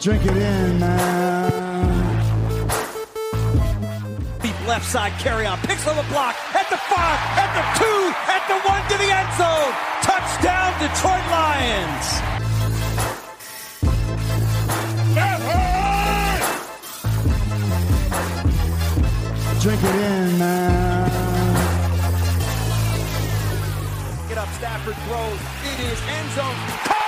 Drink it in, man. Deep left side carry on. Picks on the block. At the five. At the two. At the one to the end zone. Touchdown, Detroit Lions. Drink it in, man. Get up, Stafford throws. It is end zone. Caught!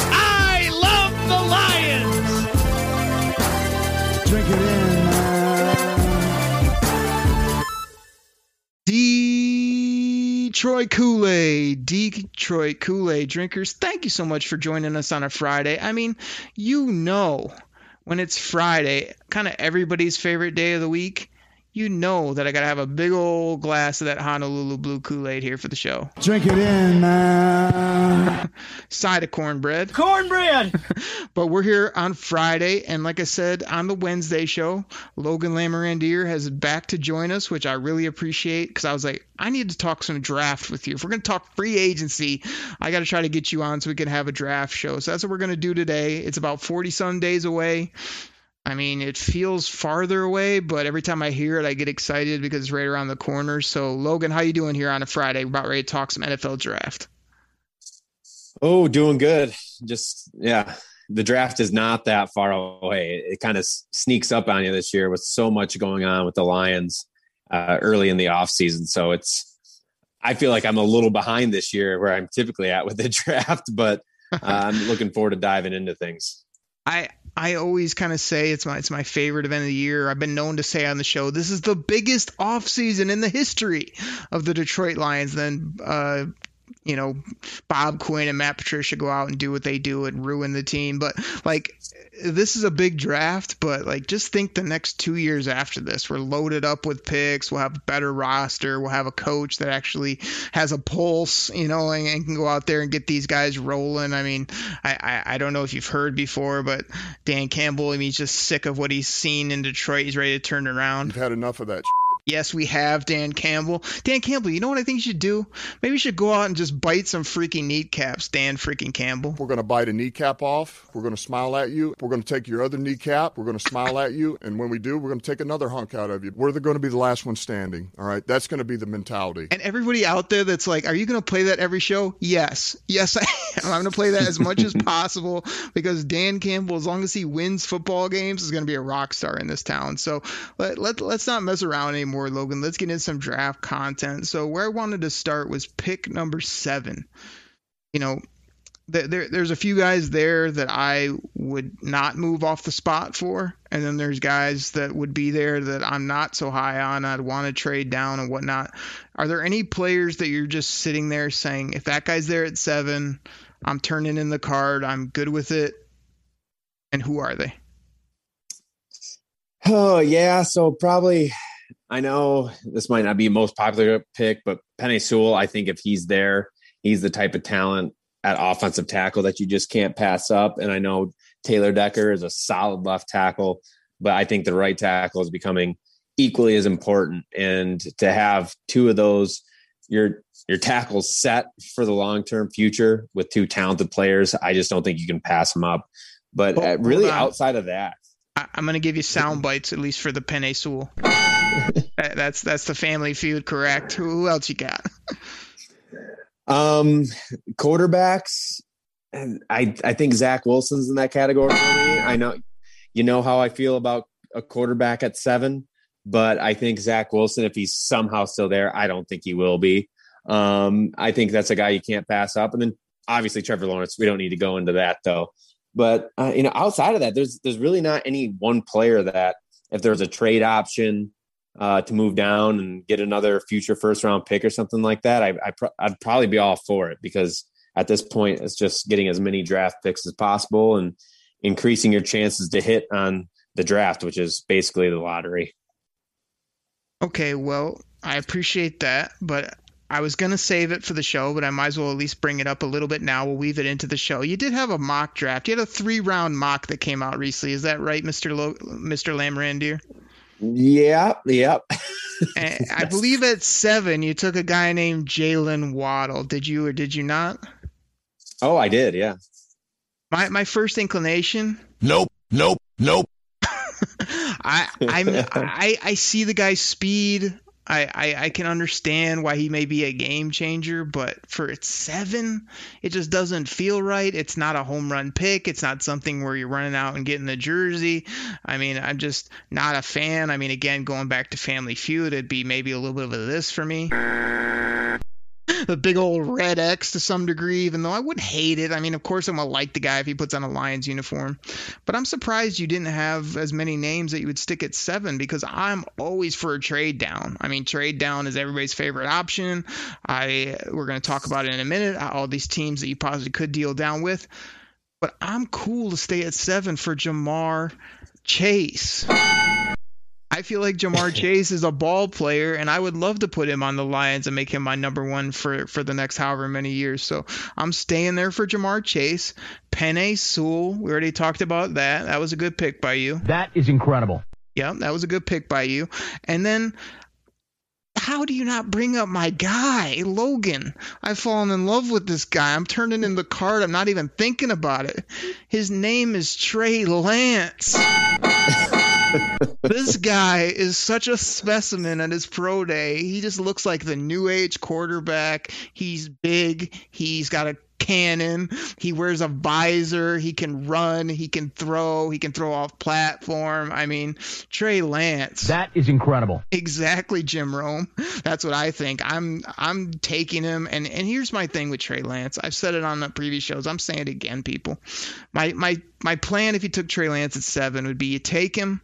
Detroit Kool Aid, Detroit Kool Aid drinkers, thank you so much for joining us on a Friday. I mean, you know, when it's Friday, kind of everybody's favorite day of the week, you know that I got to have a big old glass of that Honolulu Blue Kool Aid here for the show. Drink it in, man. Side of cornbread. Cornbread. But we're here on Friday, and like I said on the Wednesday show, Logan Lamorandier has back to join us, which I really appreciate because I was like, I need to talk some draft with you. If we're going to talk free agency, I got to try to get you on so we can have a draft show. So that's what we're going to do today. It's about 40 some days away. I mean, it feels farther away, but every time I hear it, I get excited because it's right around the corner. So, Logan, how you doing here on a Friday? We're about ready to talk some NFL draft. Oh, doing good. Just yeah, the draft is not that far away. It, kind of sneaks up on you this year with so much going on with the Lions uh, early in the offseason. So it's I feel like I'm a little behind this year where I'm typically at with the draft, but uh, I'm looking forward to diving into things. I I always kind of say it's my it's my favorite event of the year. I've been known to say on the show this is the biggest offseason in the history of the Detroit Lions. Then uh, you know Bob Quinn and Matt Patricia go out and do what they do and ruin the team. But like this is a big draft, but like just think the next two years after this, we're loaded up with picks. We'll have a better roster. We'll have a coach that actually has a pulse, you know, and, and can go out there and get these guys rolling. I mean, I, I, I don't know if you've heard before, but Dan Campbell, I mean, he's just sick of what he's seen in Detroit. He's ready to turn around. You've had enough of that. Yes, we have Dan Campbell. Dan Campbell, you know what I think you should do? Maybe you should go out and just bite some freaking kneecaps, Dan freaking Campbell. We're going to bite a kneecap off. We're going to smile at you. We're going to take your other kneecap. We're going to smile at you. And when we do, we're going to take another hunk out of you. We're going to be the last one standing. All right. That's going to be the mentality. And everybody out there that's like, are you going to play that every show? Yes. Yes, I am. I'm going to play that as much as possible because Dan Campbell, as long as he wins football games, is going to be a rock star in this town. So let, let, let's not mess around anymore, Logan. Let's get into some draft content. So where I wanted to start was pick number seven. You know, there, there's a few guys there that I would not move off the spot for, and then there's guys that would be there that I'm not so high on. I'd want to trade down and whatnot. Are there any players that you're just sitting there saying, if that guy's there at seven, I'm turning in the card, I'm good with it? And who are they? Oh yeah, so probably I know this might not be the most popular pick, but Penei Sewell, I think if he's there, he's the type of talent at offensive tackle that you just can't pass up. And I know Taylor Decker is a solid left tackle, but I think the right tackle is becoming equally as important. And to have two of those, your your tackles set for the long term future with two talented players, I just don't think you can pass them up. But really, outside of that, I, I'm going to give you sound bites, at least for the Penei Sewell. That- that's that's the family feud, correct? Who, else you got? Um, quarterbacks, I I think Zach Wilson's in that category for me. I know, you know how I feel about a quarterback at seven, but I think Zach Wilson, if he's somehow still there, I don't think he will be. Um, I think that's a guy you can't pass up, and then obviously Trevor Lawrence. We don't need to go into that though. But uh, you know, outside of that, there's there's really not any one player that if there's a trade option uh, to move down and get another future first round pick or something like that, I, I pro- I'd probably be all for it because at this point, it's just getting as many draft picks as possible and increasing your chances to hit on the draft, which is basically the lottery. Okay, well, I appreciate that, but I was gonna save it for the show, but I might as well at least bring it up a little bit now. We'll weave it into the show. You did have a mock draft. You had a three round mock that came out recently. Is that right, Mister Lo- Mister Lamorandier? Yeah, yep. And I believe at seven you took a guy named Jaylen Waddle. Did you or did you not? Oh, I did. Yeah. My my first inclination. Nope, nope, nope. I I'm I I see the guy's speed. I, I, I can understand why he may be a game changer, but for its seven, it just doesn't feel right. It's not a home run pick. It's not something where you're running out and getting the jersey. I mean, I'm just not a fan. I mean, again, going back to Family Feud, it'd be maybe a little bit of this for me the big old red X to some degree, even though I wouldn't hate it. I mean, of course, I'm gonna like the guy if he puts on a Lions uniform, but I'm surprised you didn't have as many names that you would stick at seven because I'm always for a trade down. I mean, trade down is everybody's favorite option. I we're gonna talk about it in a minute. Uh, all these teams that you possibly could deal down with, but I'm cool to stay at seven for Ja'Marr Chase. I feel like Ja'Marr Chase is a ball player, and I would love to put him on the Lions and make him my number one for, for the next however many years. So I'm staying there for Ja'Marr Chase. Penei Sewell, we already talked about that. That was a good pick by you. That is incredible. Yeah, that was a good pick by you. And then how do you not bring up my guy, Logan? I've fallen in love with this guy. I'm turning in the card. I'm not even thinking about it. His name is Trey Lance. this guy is such a specimen at his pro day. He just looks like the new age quarterback. He's big. He's got a cannon. He wears a visor. He can run. He can throw. He can throw off platform. I mean, Trey Lance. That is incredible. Exactly, Jim Rome. That's what I think. I'm I'm taking him. And and here's my thing with Trey Lance. I've said it on the previous shows. I'm saying it again, people. My my my plan if you took Trey Lance at seven would be you take him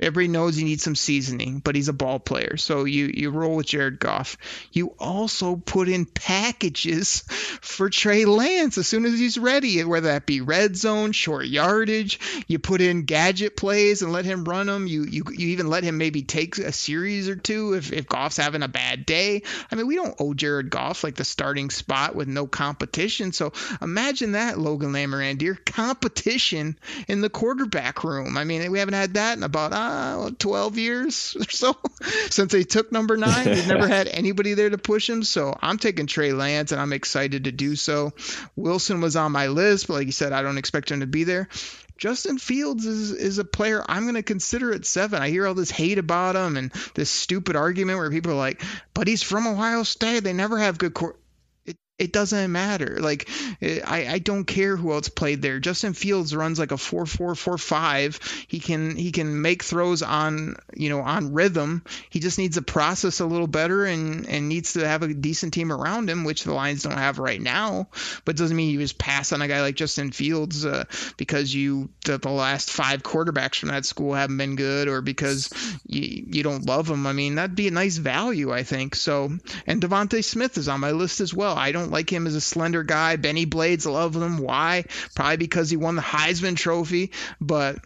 Everybody knows he needs some seasoning, but he's a ball player. So you, you roll with Jared Goff. You also put in packages for Trey Lance as soon as he's ready, whether that be red zone, short yardage. You put in gadget plays and let him run them. You you, you even let him maybe take a series or two if, if Goff's having a bad day. I mean, we don't owe Jared Goff like the starting spot with no competition. So imagine that, Logan Lamorandier, competition in the quarterback room. I mean, we haven't had that in about uh, Uh, 12 years or so since they took number nine. We've never had anybody there to push him. So I'm taking Trey Lance and I'm excited to do so. Wilson was on my list, but like you said, I don't expect him to be there. Justin Fields is is a player I'm going to consider at seven. I hear all this hate about him and this stupid argument where people are like, "But he's from Ohio State. They never have good court." It doesn't matter. Like I, I don't care who else played there. Justin Fields runs like a four four four five. He can he can make throws on you know on rhythm. He just needs to process a little better and and needs to have a decent team around him, which the Lions don't have right now. But doesn't mean you just pass on a guy like Justin Fields uh, because you the, the last five quarterbacks from that school haven't been good or because you you don't love him. I mean that'd be a nice value I think. So and DeVonta Smith is on my list as well. I don't like him as a slender guy. Bennie Blades love him. Why? Probably because he won the Heisman Trophy. But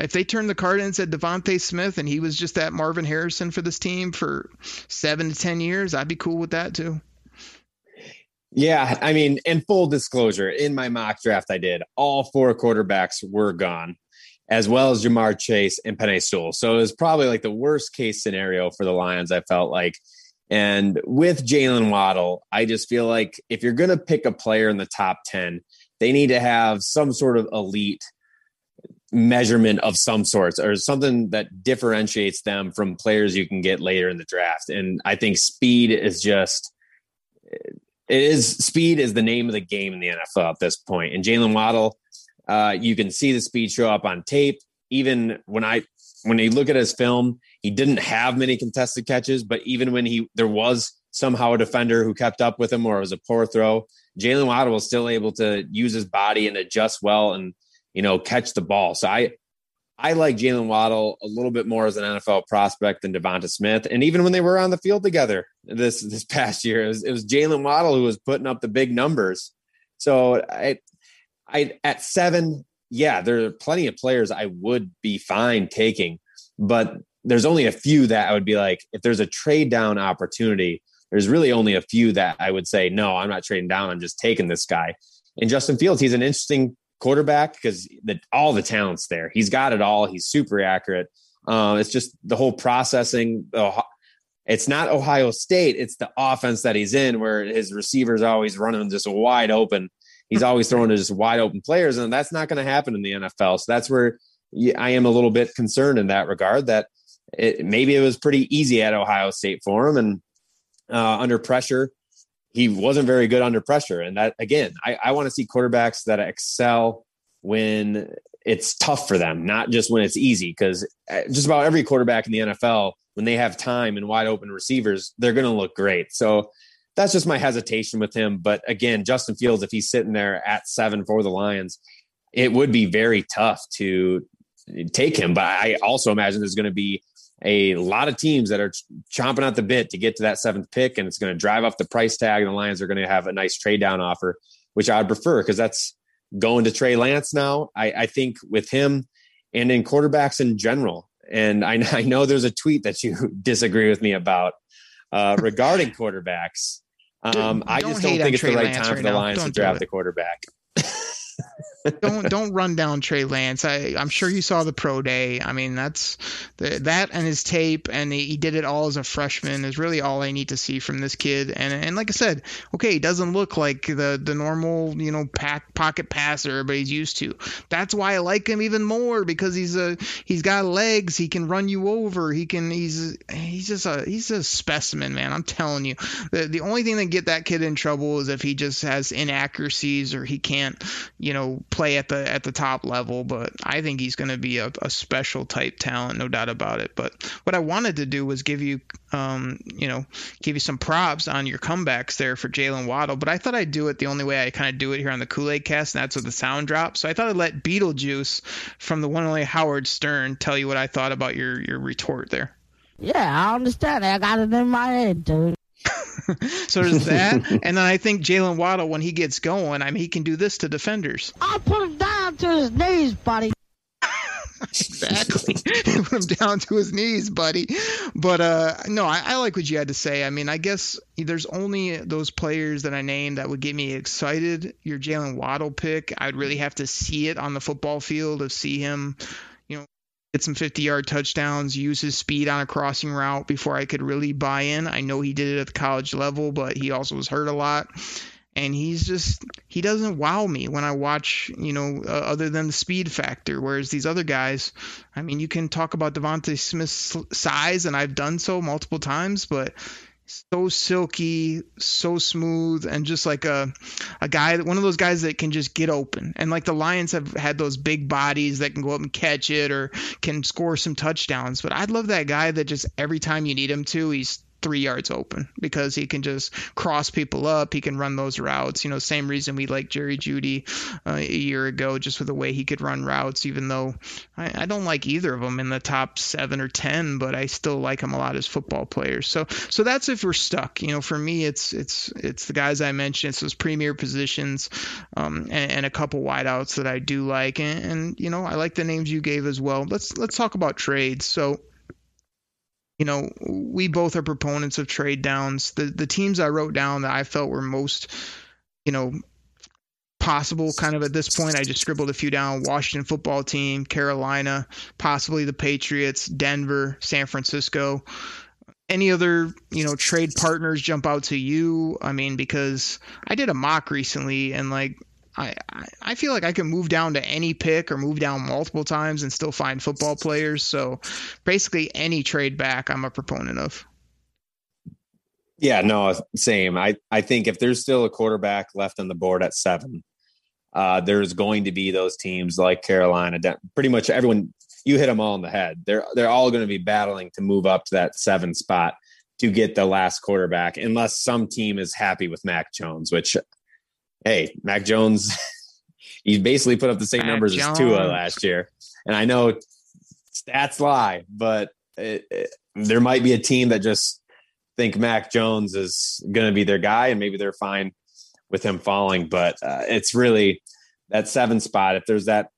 if they turned the card in and said DeVonta Smith and he was just that Marvin Harrison for this team for seven to ten years, I'd be cool with that too. Yeah, I mean, in full disclosure, in my mock draft I did, all four quarterbacks were gone, as well as Jamar Chase and Penei Sewell. So it was probably like the worst case scenario for the Lions. I felt like and with Jaylen Waddle, I just feel like if you're going to pick a player in the top 10, they need to have some sort of elite measurement of some sorts or something that differentiates them from players you can get later in the draft. And I think speed is just it is speed is the name of the game in the NFL at this point. And Jaylen Waddle, uh, you can see the speed show up on tape. Even when I when you look at his film, he didn't have many contested catches, but even when he there was somehow a defender who kept up with him or it was a poor throw, Jaylen Waddle was still able to use his body and adjust well and you know catch the ball. So I I like Jaylen Waddle a little bit more as an NFL prospect than DeVonta Smith. And even when they were on the field together this this past year, it was, was Jaylen Waddle who was putting up the big numbers. So I I at seven, yeah, there are plenty of players I would be fine taking, but there's only a few that I would be like, if there's a trade down opportunity, there's really only a few that I would say, no, I'm not trading down. I'm just taking this guy. And Justin Fields, he's an interesting quarterback because all the talent's there. He's got it all. He's super accurate. Uh, it's just the whole processing. Uh, it's not Ohio State. It's the offense that he's in, where his receivers always running just wide open. He's always throwing to just wide open players, and that's not going to happen in the NFL. So that's where I am a little bit concerned in that regard. That it, maybe it was pretty easy at Ohio State for him, and uh, under pressure, he wasn't very good under pressure. And that again, I, I want to see quarterbacks that excel when it's tough for them, not just when it's easy. Because uh, just about every quarterback in the NFL, when they have time and wide open receivers, they're going to look great. So that's just my hesitation with him. But again, Justin Fields, if he's sitting there at seven for the Lions, it would be very tough to take him. But I also imagine there's going to be a lot of teams that are chomping at the bit to get to that seventh pick, and it's going to drive up the price tag. And the Lions are going to have a nice trade down offer, which I'd prefer because that's going to Trey Lance now. I, I, think with him and in quarterbacks in general. And I, I know there's a tweet that you disagree with me about uh, regarding quarterbacks. Um, I just don't think it's Trey the right Lance time right for the Lions to draft the quarterback don't don't run down Trey Lance. I I'm sure you saw the pro day. I mean that's the, that and his tape and he, he, did it all as a freshman is really all I need to see from this kid. And and like I said, okay, he doesn't look like the the normal you know pack, pocket passer everybody's used to. That's why I like him even more because he's a he's got legs. He can run you over. He can he's he's just a he's a specimen, man. I'm telling you. The the only thing that get that kid in trouble is if he just has inaccuracies or he can't you know play at the at the top level, but I think he's going to be a, a, special type talent, no doubt about it. But what I wanted to do was give you, um, you know, give you some props on your comebacks there for Jaylen Waddle. But I thought I'd do it the only way I kind of do it here on the Kool Aid Cast, and that's with the sound drop. So I thought I'd let Beetlejuice from the one only Howard Stern tell you what I thought about your your retort there. Yeah, I understand. I got it in my head, dude. so there's that, and then I think Jaylen Waddle, when he gets going, I mean, he can do this to defenders. I'll put him down to his knees, buddy. exactly. Put him down to his knees, buddy. But uh, no, I, I, like what you had to say. I mean, I guess there's only those players that I named that would get me excited. Your Jaylen Waddle pick, I'd really have to see it on the football field to see him get some 50 yard touchdowns, use his speed on a crossing route before I could really buy in. I know he did it at the college level, but he also was hurt a lot. And he's just, he doesn't wow me when I watch, you know, uh, other than the speed factor. Whereas these other guys, I mean, you can talk about DeVonta Smith's size, and I've done so multiple times, but so silky, so smooth, and just like a a guy, one of those guys that can just get open. And like the Lions have had those big bodies that can go up and catch it or can score some touchdowns. But I'd love that guy that just every time you need him to, he's three yards open because he can just cross people up. He can run those routes. You know, same reason we like Jerry Jeudy uh, a year ago, just with the way he could run routes. Even though I, I, don't like either of them in the top seven or ten, but I still like him a lot as football players. So, so that's if we're stuck. You know, for me, it's it's it's the guys I mentioned. It's those premier positions, um, and, and, a couple wideouts that I do like, and, and you know, I like the names you gave as well. Let's let's talk about trades. So you know, we both are proponents of trade downs. The the teams I wrote down that I felt were most, you know, possible kind of at this point. I just scribbled a few down. Washington football team, Carolina, possibly the Patriots, Denver, San Francisco. Any other, you know, trade partners jump out to you? I mean, because I did a mock recently and like I, I feel like I can move down to any pick or move down multiple times and still find football players. So basically, any trade back, I'm a proponent of. Yeah, no, same. I, I think if there's still a quarterback left on the board at seven, uh, there's going to be those teams like Carolina. Pretty much everyone, you hit them all in the head. They're they're all going to be battling to move up to that seven spot to get the last quarterback, unless some team is happy with Mac Jones, which hey, Mac Jones, he basically put up the same Mac numbers Jones. as Tua last year. And I know stats lie, but it, it, there might be a team that just think Mac Jones is going to be their guy, and maybe they're fine with him falling. But uh, it's really that seven spot. If there's that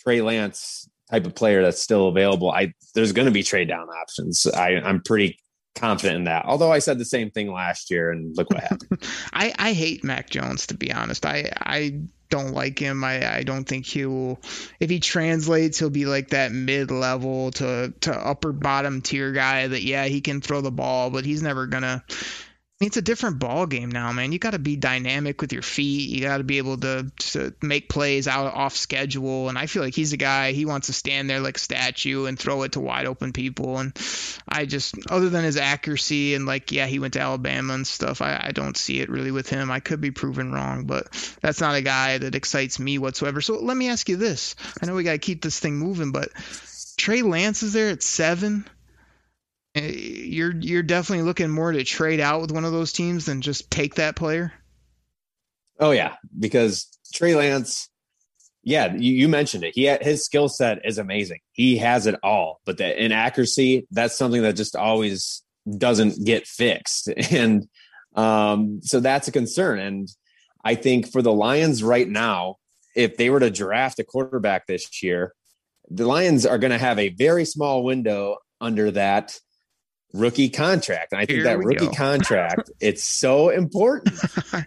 Trey Lance type of player that's still available, I there's going to be trade down options. I, I'm pretty confident in that. Although I said the same thing last year, and look what happened. I, I hate Mac Jones to be honest. I I don't like him. I, I don't think he will. If he translates, he'll be like that mid level to to upper bottom tier guy. That yeah, he can throw the ball, but he's never gonna it's a different ball game now, man. You got to be dynamic with your feet. You got to be able to, to make plays out off schedule. And I feel like he's a guy. He wants to stand there like a statue and throw it to wide open people. And I just, other than his accuracy and like, yeah, he went to Alabama and stuff. I, I don't see it really with him. I could be proven wrong, but that's not a guy that excites me whatsoever. So let me ask you this. I know we got to keep this thing moving, but Trey Lance is there at seven you're you're definitely looking more to trade out with one of those teams than just take that player. Oh yeah, because Trey Lance, yeah, you, you mentioned it. He had, his skill set is amazing. He has it all, but the inaccuracy that's something that just always doesn't get fixed, and um, so that's a concern. And I think for the Lions right now, if they were to draft a quarterback this year, the Lions are going to have a very small window under that rookie contract. And I think Here that rookie go. contract, it's so important.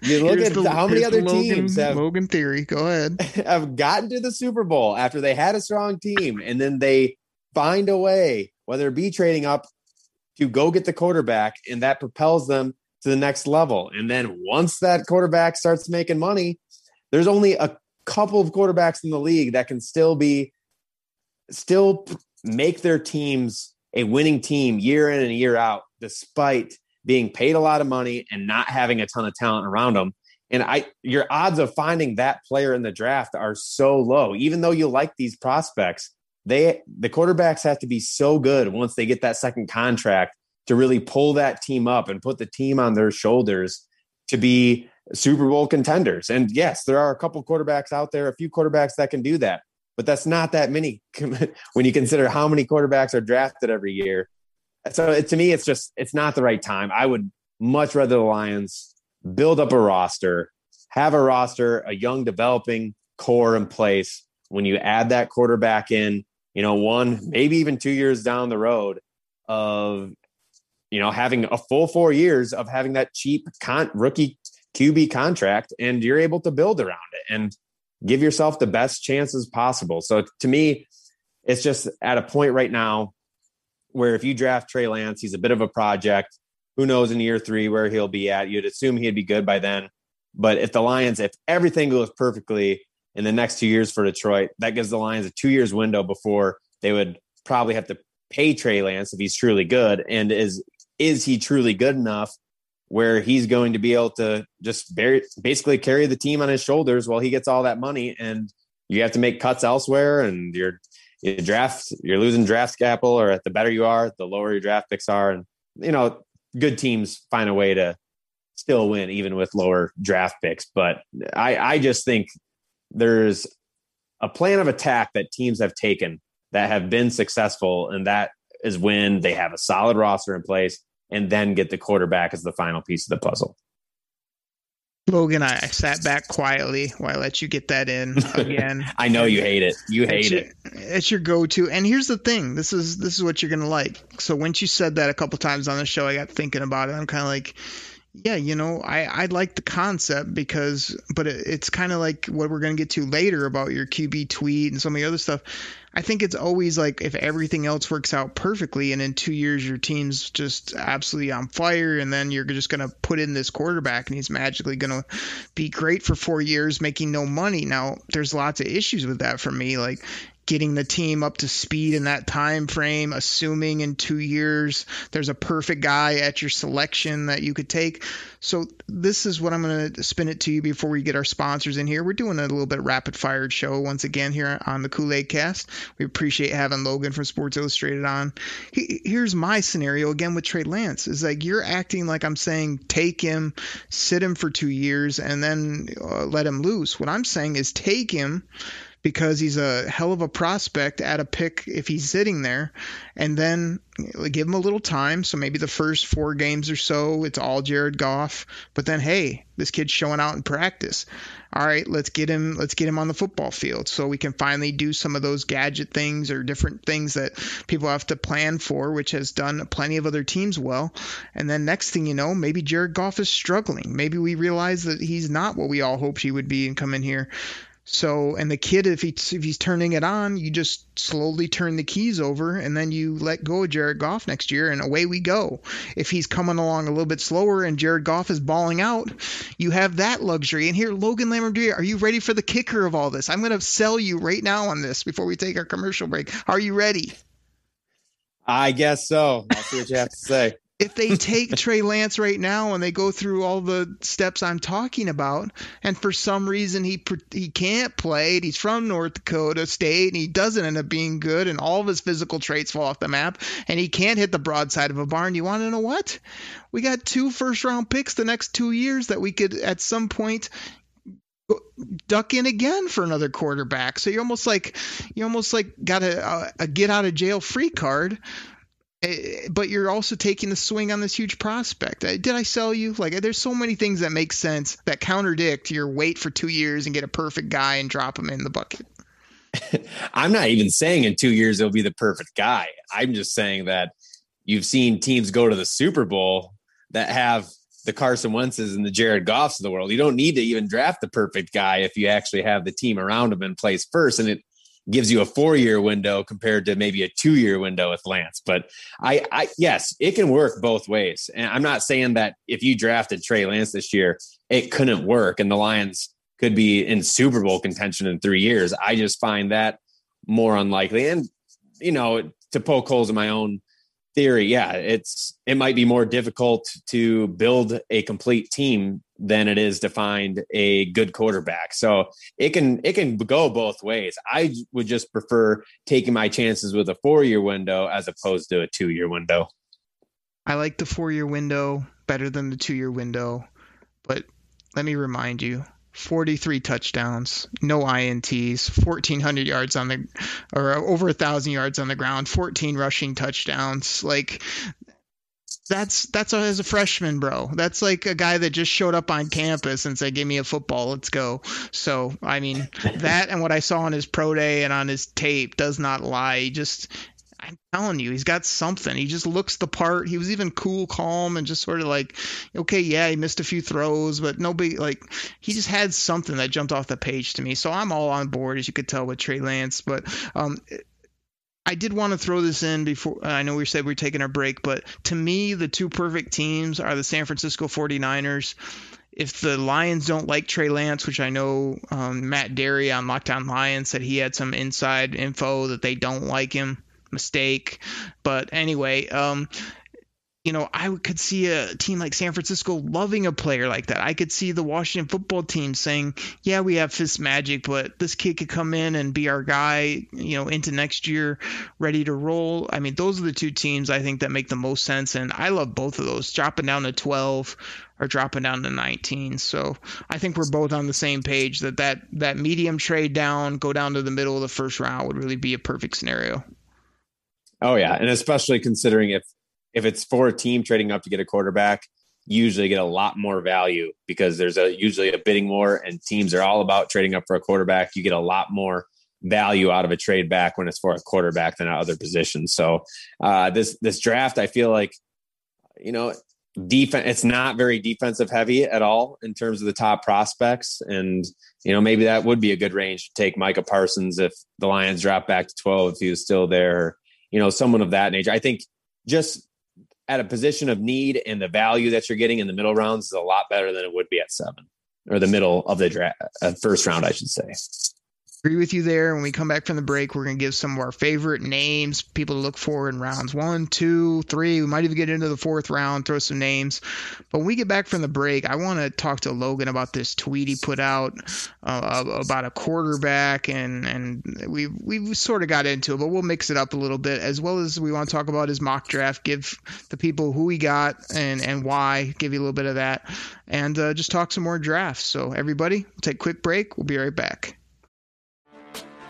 You look at the, how many other Logan, teams have Logan theory. Go ahead. Have gotten to the Super Bowl after they had a strong team, and then they find a way, whether it be trading up to go get the quarterback, and that propels them to the next level. And then once that quarterback starts making money, there's only a couple of quarterbacks in the league that can still be still make their teams a winning team year in and year out, despite being paid a lot of money and not having a ton of talent around them. And I, your odds of finding that player in the draft are so low. Even though you like these prospects, they the quarterbacks have to be so good once they get that second contract to really pull that team up and put the team on their shoulders to be Super Bowl contenders. And yes, there are a couple quarterbacks out there, a few quarterbacks that can do that but that's not that many when you consider how many quarterbacks are drafted every year. So it, to me, it's just it's not the right time. I would much rather the Lions build up a roster, have a roster, a young developing core in place. When you add that quarterback in, you know, one maybe even two years down the road of you know having a full four years of having that cheap con- rookie QB contract, and you're able to build around it. And give yourself the best chances possible. So to me, it's just at a point right now where if you draft Trey Lance, he's a bit of a project. Who knows in year three where he'll be at? You'd assume he'd be good by then. But if the Lions, if everything goes perfectly in the next two years for Detroit, that gives the Lions a two years window before they would probably have to pay Trey Lance if he's truly good. And is is he truly good enough where he's going to be able to just basically carry the team on his shoulders while he gets all that money and you have to make cuts elsewhere and you're you draft you're losing draft capital or the better you are the lower your draft picks are and you know good teams find a way to still win even with lower draft picks but i i just think there's a plan of attack that teams have taken that have been successful and that is when they have a solid roster in place and then get the quarterback as the final piece of the puzzle. Logan, I, sat back quietly while I let you get that in again. I know you hate it. You hate it's your, it. It's your go-to. And here's the thing: this is this is what you're gonna like. So once you said that a couple times on the show, I got thinking about it. I'm kind of like, yeah, you know, I I like the concept because, but it, it's kind of like what we're gonna get to later about your QB tweet and some of the other stuff. I think it's always like if everything else works out perfectly and in two years your team's just absolutely on fire and then you're just going to put in this quarterback and he's magically going to be great for four years making no money. Now, there's lots of issues with that for me. Like, getting the team up to speed in that time frame, assuming in two years there's a perfect guy at your selection that you could take. So this is what I'm going to spin it to you before we get our sponsors in here. We're doing a little bit rapid fired show once again here on the Kool Aid Cast. We appreciate having Logan from Sports Illustrated on. Here's my scenario again with Trey Lance is like you're acting like I'm saying take him, sit him for two years, and then uh, let him loose. What I'm saying is take him because he's a hell of a prospect at a pick if he's sitting there. And then give him a little time. So maybe the first four games or so, it's all Jared Goff. But then, hey, this kid's showing out in practice. All right, let's get him. Let's get him on the football field so we can finally do some of those gadget things or different things that people have to plan for, which has done plenty of other teams well. And then next thing you know, maybe Jared Goff is struggling. Maybe we realize that he's not what we all hoped he would be and come in here. So, and the kid, if he's if he's turning it on, you just slowly turn the keys over, and then you let go of Jared Goff next year, and away we go. If he's coming along a little bit slower and Jared Goff is balling out, you have that luxury. And here, Logan Lamordia, are you ready for the kicker of all this? I'm going to sell you right now on this before we take our commercial break. Are you ready? I guess so. I'll see what you have to say if they take Trey Lance right now and they go through all the steps I'm talking about, and for some reason he he can't play, and he's from North Dakota State, and he doesn't end up being good, and all of his physical traits fall off the map, and he can't hit the broadside of a barn. You want to know what? We got two first round picks the next two years that we could at some point duck in again for another quarterback. So you're almost like you almost like got a, a get out of jail free card Eh, eh, but you're also taking the swing on this huge prospect. Eh, did I sell you? Like, eh, there's so many things that make sense that contradict your wait for two years and get a perfect guy and drop him in the bucket. I'm not even saying in two years it'll be the perfect guy. I'm just saying that you've seen teams go to the Super Bowl that have the Carson Wentz's and the Jared Goffs of the world. You don't need to even draft the perfect guy if you actually have the team around him in place first. And it gives you a four year window compared to maybe a two year window with Lance. But I, I, yes, it can work both ways. And I'm not saying that if you drafted Trey Lance this year, it couldn't work and the Lions could be in Super Bowl contention in three years. I just find that more unlikely. And, you know, to poke holes in my own theory, yeah, it's it might be more difficult to build a complete team than it is to find a good quarterback. So it can it can go both ways. I would just prefer taking my chances with a four year window as opposed to a two year window. I like the four year window better than the two year window, but let me remind you 43 touchdowns, no INTs, 1,400 yards on the, or over a thousand yards on the ground, 14 rushing touchdowns. Like that's that's as a freshman, bro. That's like a guy that just showed up on campus and said, "Give me a football, let's go." So I mean, that and what I saw on his pro day and on his tape does not lie. He just I'm telling you, he's got something. He just looks the part. He was even cool, calm, and just sort of like, okay, yeah, he missed a few throws, but nobody like he just had something that jumped off the page to me. So I'm all on board, as you could tell with Trey Lance. But um, I did want to throw this in before I know we said we are taking our break, but to me, the two perfect teams are the San Francisco 49ers if the Lions don't like Trey Lance, which I know um, Matt Derry on Locked On Lions said he had some inside info that they don't like him mistake. But anyway, um, you know, I could see a team like San Francisco loving a player like that. I could see the Washington football team saying, "Yeah, we have Fitz Magic, but this kid could come in and be our guy, you know, into next year, ready to roll." I mean, those are the two teams I think that make the most sense, and I love both of those. Dropping down to 12 or dropping down to 19. So I think we're both on the same page that that that medium trade down, go down to the middle of the first round would really be a perfect scenario. Oh yeah, and especially considering if if it's for a team trading up to get a quarterback, you usually get a lot more value because there's a usually a bidding war, and teams are all about trading up for a quarterback. You get a lot more value out of a trade back when it's for a quarterback than at other positions. So uh, this this draft, I feel like you know defense it's not very defensive heavy at all in terms of the top prospects and you know maybe that would be a good range to take micah parsons if the lions drop back to 12 if he was still there you know, someone of that nature. I think just at a position of need and the value that you're getting in the middle rounds is a lot better than it would be at seven or the middle of the draft, uh, first round, I should say agree with you there. When we come back from the break, we're going to give some of our favorite names, people to look for in rounds one, two, three. We might even get into the fourth round, throw some names. But when we get back from the break, I want to talk to Logan about this tweet he put out uh, about a quarterback, and and we we sort of got into it, but we'll mix it up a little bit, as well as we want to talk about his mock draft, give the people who he got and and why, give you a little bit of that, and uh, just talk some more drafts. So everybody, we'll take a quick break. We'll be right back.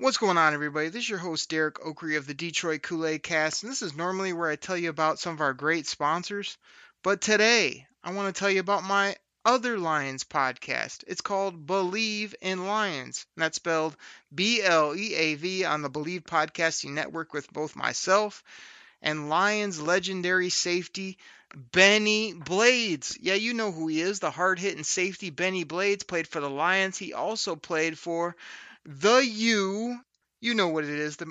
What's going on, everybody? This is your host, Derek Oakrey of the Detroit Kool Aid Cast, and this is normally where I tell you about some of our great sponsors. But today, I want to tell you about my other Lions podcast. It's called Bleav in Lions, and that's spelled B L E A V on the Bleav Podcasting Network with both myself and Lions legendary safety. Bennie Blades. Yeah, you know who he is. The hard hitting safety Bennie Blades played for the Lions. He also played for the U, you know what it is, the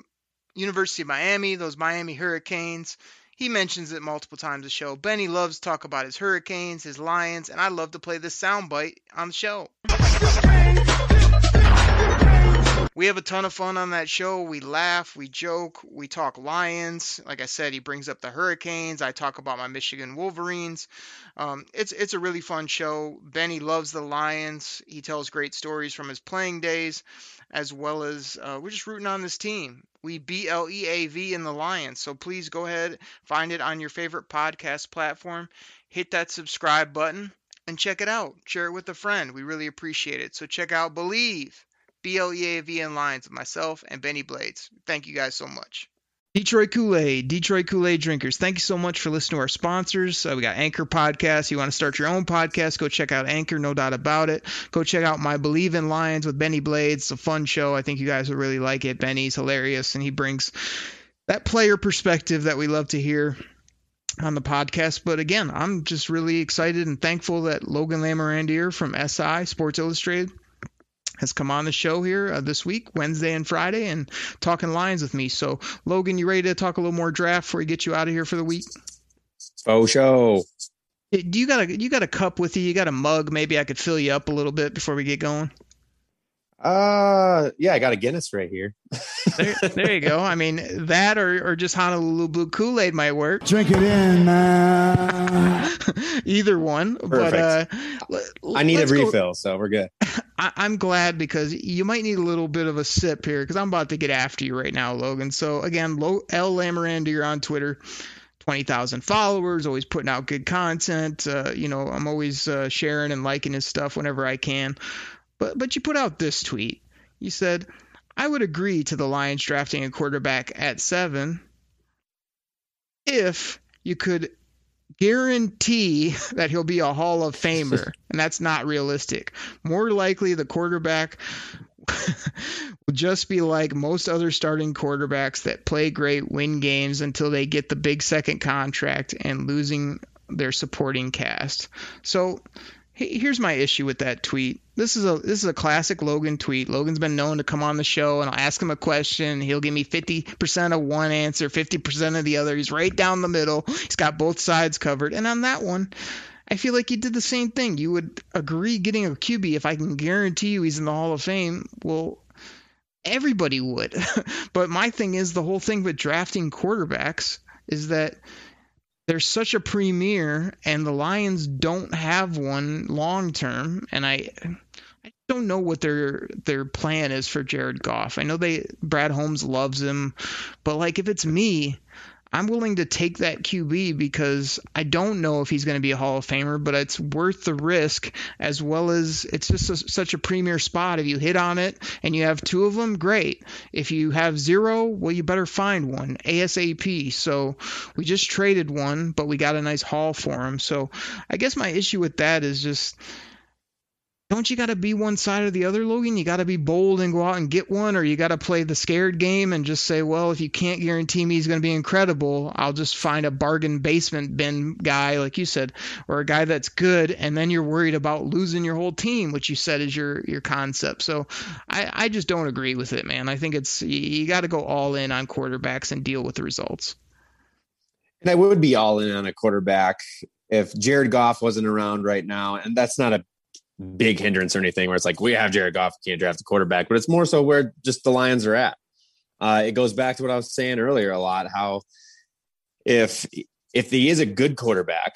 University of Miami, those Miami Hurricanes. He mentions it multiple times the show. Bennie loves to talk about his Hurricanes, his Lions, and I love to play this soundbite on the show. We have a ton of fun on that show. We laugh, we joke, we talk Lions. Like I said, he brings up the Hurricanes. I talk about my Michigan Wolverines. Um, it's it's a really fun show. Bennie loves the Lions. He tells great stories from his playing days, as well as uh, we're just rooting on this team. We B L E A V in the Lions. So please go ahead, find it on your favorite podcast platform. Hit that subscribe button and check it out. Share it with a friend. We really appreciate it. So check out Believe. B-L-E-A-V-N Lions with myself and Bennie Blades. Thank you guys so much. Detroit Kool-Aid, Detroit Kool-Aid drinkers. Thank you so much for listening to our sponsors. Uh, we got Anchor Podcast. You want to start your own podcast? Go check out Anchor, no doubt about it. Go check out My Bleav in Lions with Bennie Blades. It's a fun show. I think you guys will really like it. Bennie's hilarious, and he brings that player perspective that we love to hear on the podcast. But again, I'm just really excited and thankful that Logan Lamorandier from SI Sports Illustrated has come on the show here uh, this week, Wednesday and Friday, and talking lines with me. So, Logan, you ready to talk a little more draft before we get you out of here for the week? Oh, show. Do you got a you got a cup with you? You got a mug? Maybe I could fill you up a little bit before we get going. Uh, yeah, I got a Guinness right here. there, there you go. I mean, that or, or just Honolulu Blue Kool Aid might work. Drink it in, man. Either one. Perfect. But uh, I need a let's go- refill, so we're good. I, I'm glad because you might need a little bit of a sip here because I'm about to get after you right now, Logan. So again, Lo- L Lamorandier you're on Twitter. 20,000 followers, always putting out good content. Uh, you know, I'm always uh, sharing and liking his stuff whenever I can. But but you put out this tweet. You said, "I would agree to the Lions drafting a quarterback at 7 if you could guarantee that he'll be a Hall of Famer, and that's not realistic. More likely, the quarterback will just be like most other starting quarterbacks that play great, win games until they get the big second contract and losing their supporting cast. So here's my issue with that tweet. This is a this is a classic Logan tweet. Logan's been known to come on the show and I'll ask him a question. He'll give me 50% of one answer, 50% of the other. He's right down the middle. He's got both sides covered. And on that one, I feel like you did the same thing. You would agree getting a QB if I can guarantee you he's in the Hall of Fame. Well, everybody would. but my thing is the whole thing with drafting quarterbacks is that there's such a premier and the Lions don't have one long term and I I don't know what their their plan is for Jared Goff. I know they Brad Holmes loves him, but like if it's me, I'm willing to take that QB because I don't know if he's going to be a Hall of Famer, but it's worth the risk as well as it's just a, such a premier spot. If you hit on it and you have two of them, great. If you have zero, well, you better find one ASAP. So we just traded one, but we got a nice haul for him. So I guess my issue with that is just don't you got to be one side or the other, Logan? You got to be bold and go out and get one, or you got to play the scared game and just say, well, if you can't guarantee me he's going to be incredible, I'll just find a bargain basement bin guy, like you said, or a guy that's good, and then you're worried about losing your whole team, which you said is your your concept. So I, I just don't agree with it, man. I think it's you, you got to go all in on quarterbacks and deal with the results. And I would be all in on a quarterback if Jared Goff wasn't around right now. And that's not a big hindrance or anything where it's like, we have Jared Goff, can't draft a quarterback, but it's more so where just the Lions are at. Uh, it goes back to what I was saying earlier a lot. How if if he is a good quarterback,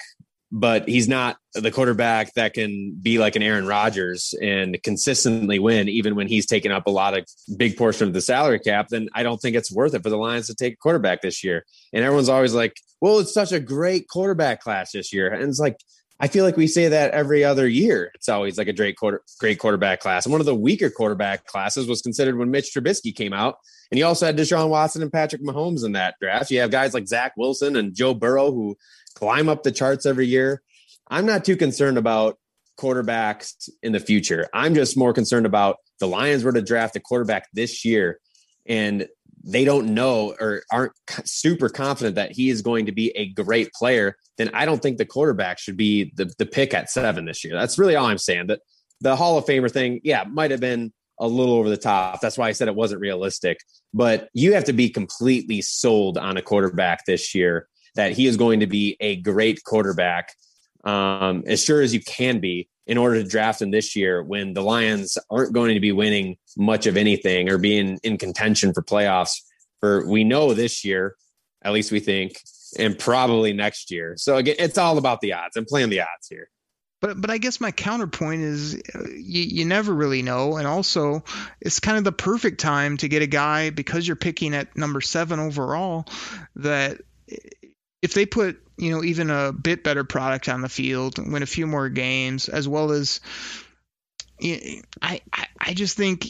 but he's not the quarterback that can be like an Aaron Rodgers and consistently win, even when he's taking up a lot of big portion of the salary cap, then I don't think it's worth it for the Lions to take a quarterback this year. And everyone's always like, well, it's such a great quarterback class this year. And it's like, I feel like we say that every other year. It's always like a great quarter, great quarterback class. And one of the weaker quarterback classes was considered when Mitch Trubisky came out. And you also had Deshaun Watson and Patrick Mahomes in that draft. You have guys like Zach Wilson and Joe Burrow who climb up the charts every year. I'm not too concerned about quarterbacks in the future. I'm just more concerned about the Lions were to draft a quarterback this year and they don't know or aren't super confident that he is going to be a great player, then I don't think the quarterback should be the, the pick at seven this year. That's really all I'm saying. That the Hall of Famer thing, yeah, might have been a little over the top. That's why I said it wasn't realistic. But you have to be completely sold on a quarterback this year that he is going to be a great quarterback, um, as sure as you can be, in order to draft him this year when the Lions aren't going to be winning much of anything or being in contention for playoffs for we know this year, at least we think, and probably next year. So again, it's all about the odds. I'm playing the odds here. But but I guess my counterpoint is uh, you, you never really know, and also it's kind of the perfect time to get a guy because you're picking at number seven overall that if they put you know even a bit better product on the field, win a few more games, as well as I I, I just think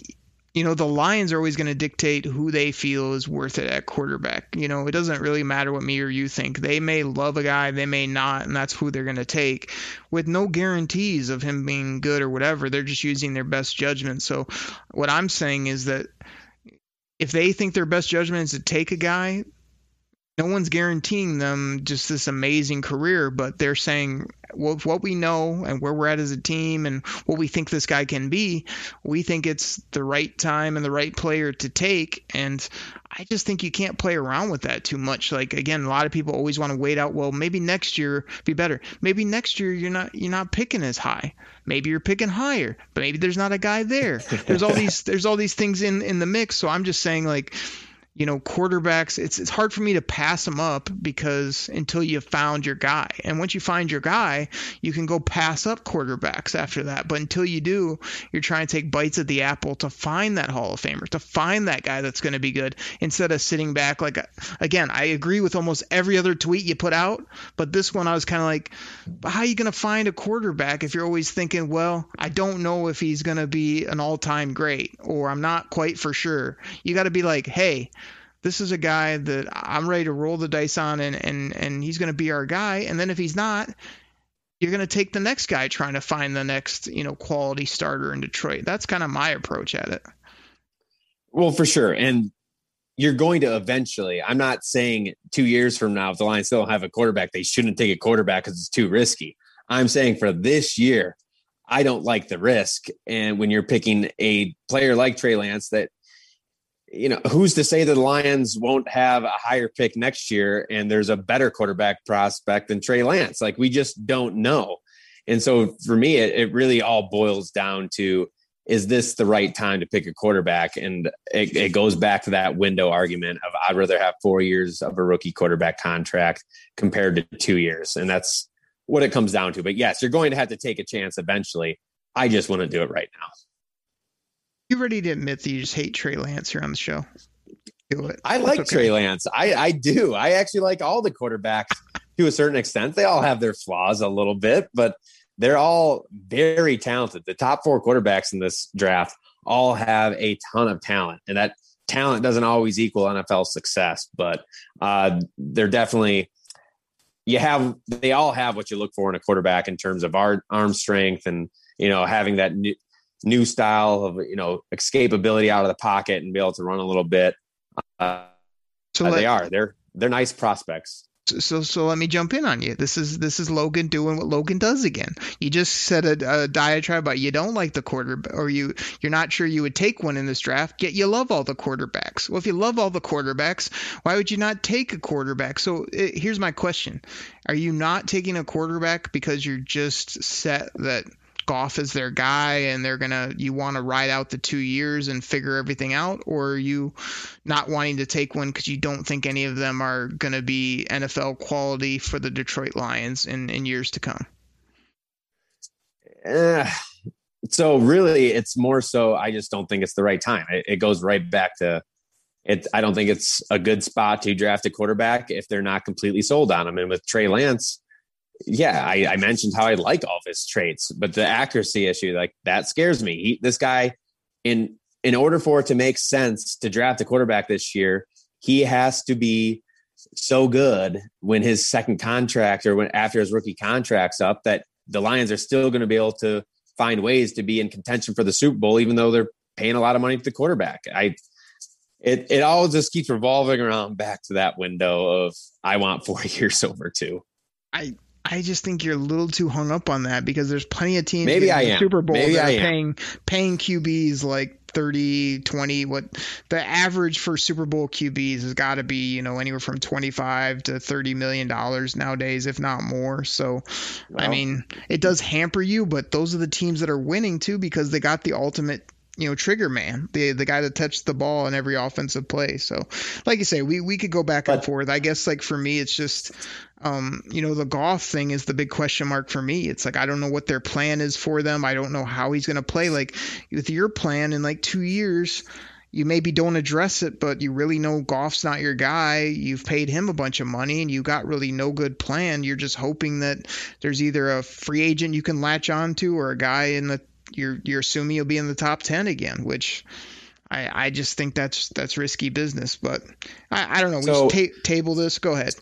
you know the Lions are always going to dictate who they feel is worth it at quarterback. You know it doesn't really matter what me or you think. They may love a guy, they may not, and that's who they're going to take, with no guarantees of him being good or whatever. They're just using their best judgment. So what I'm saying is that if they think their best judgment is to take a guy, no one's guaranteeing them just this amazing career, but they're saying well, what we know and where we're at as a team and what we think this guy can be, we think it's the right time and the right player to take. And I just think you can't play around with that too much. Like again, a lot of people always want to wait out. Well, maybe next year be better. Maybe next year you're not you're not picking as high. Maybe you're picking higher, but maybe there's not a guy there. There's all these there's all these things in in the mix. So I'm just saying like you know, quarterbacks, it's it's hard for me to pass them up because until you found your guy. And once you find your guy, you can go pass up quarterbacks after that. But until you do, you're trying to take bites at the apple to find that Hall of Famer, to find that guy that's going to be good instead of sitting back like again, I agree with almost every other tweet you put out, but this one I was kind of like, how are you going to find a quarterback if you're always thinking, well, I don't know if he's going to be an all-time great or I'm not quite for sure. You got to be like, "Hey, this is a guy that I'm ready to roll the dice on and and and he's going to be our guy. And then if he's not you're going to take the next guy trying to find the next you know quality starter in Detroit. That's kind of my approach at it. Well for sure. And you're going to eventually I'm not saying 2 years from now if the Lions still have a quarterback they shouldn't take a quarterback cuz it's too risky. I'm saying for this year I don't like the risk. And when you're picking a player like Trey Lance that you know, who's to say the Lions won't have a higher pick next year and there's a better quarterback prospect than Trey Lance? Like, we just don't know. And so for me, it, it really all boils down to is this the right time to pick a quarterback? And it, it goes back to that window argument of I'd rather have four years of a rookie quarterback contract compared to two years. And that's what it comes down to. But yes, you're going to have to take a chance eventually. I just want to do it right now. You ready to admit that you just hate Trey Lance here on the show? Do it. I like okay. Trey Lance. I, I do. I actually like all the quarterbacks to a certain extent. They all have their flaws a little bit, but they're all very talented. The top four quarterbacks in this draft all have a ton of talent, and that talent doesn't always equal NFL success, but uh, they're definitely you have they all have what you look for in a quarterback in terms of arm, arm strength and you know having that new, new style of you know escapability out of the pocket and be able to run a little bit. Uh, so let, they are they're they're nice prospects. So, so let me jump in on you. This is this is Logan doing what Logan does again. You just said a, a diatribe about you don't like the quarterback, or you you're not sure you would take one in this draft. Yet you love all the quarterbacks. Well, if you love all the quarterbacks, why would you not take a quarterback? So it, here's my question: Are you not taking a quarterback because you're just set that Goff is their guy and they're gonna you want to ride out the two years and figure everything out, or you not wanting to take one because you don't think any of them are gonna be NFL quality for the Detroit Lions in in years to come? Uh, so really, it's more so. I just don't think it's the right time. It, it goes right back to it. I don't think it's a good spot to draft a quarterback if they're not completely sold on him. And with Trey Lance, yeah, I, I mentioned how I like all of his traits, but the accuracy issue, like that scares me. He, this guy, in in order for it to make sense to draft a quarterback this year, he has to be so good when his second contract or when after his rookie contract's up that the Lions are still going to be able to find ways to be in contention for the Super Bowl, even though they're paying a lot of money to the quarterback. I it it all just keeps revolving around back to that window of I want four years over two. I I just think you're a little too hung up on that because there's plenty of teams Maybe I the am. Super Bowl Maybe that I are am. paying paying QBs like 30, 20. What the average for Super Bowl QBs has got to be, you know, anywhere from 25 to 30 million dollars nowadays, if not more. So, I mean, it does hamper you, but those are the teams that are winning too because they got the ultimate you know, trigger man, the the guy that touched the ball in every offensive play. So, like you say, we we could go back and forth. I guess like for me, it's just, um, you know, the Goff thing is the big question mark for me. It's like I don't know what their plan is for them. I don't know how he's going to play. Like with your plan in like two years. You maybe don't address it, but you really know Goff's not your guy. You've paid him a bunch of money and you got really no good plan. You're just hoping that there's either a free agent you can latch on to or a guy in the you're you're assuming you'll be in the top ten again, which I I just think that's that's risky business. But I, I don't know. We So- ta- table this. Go ahead.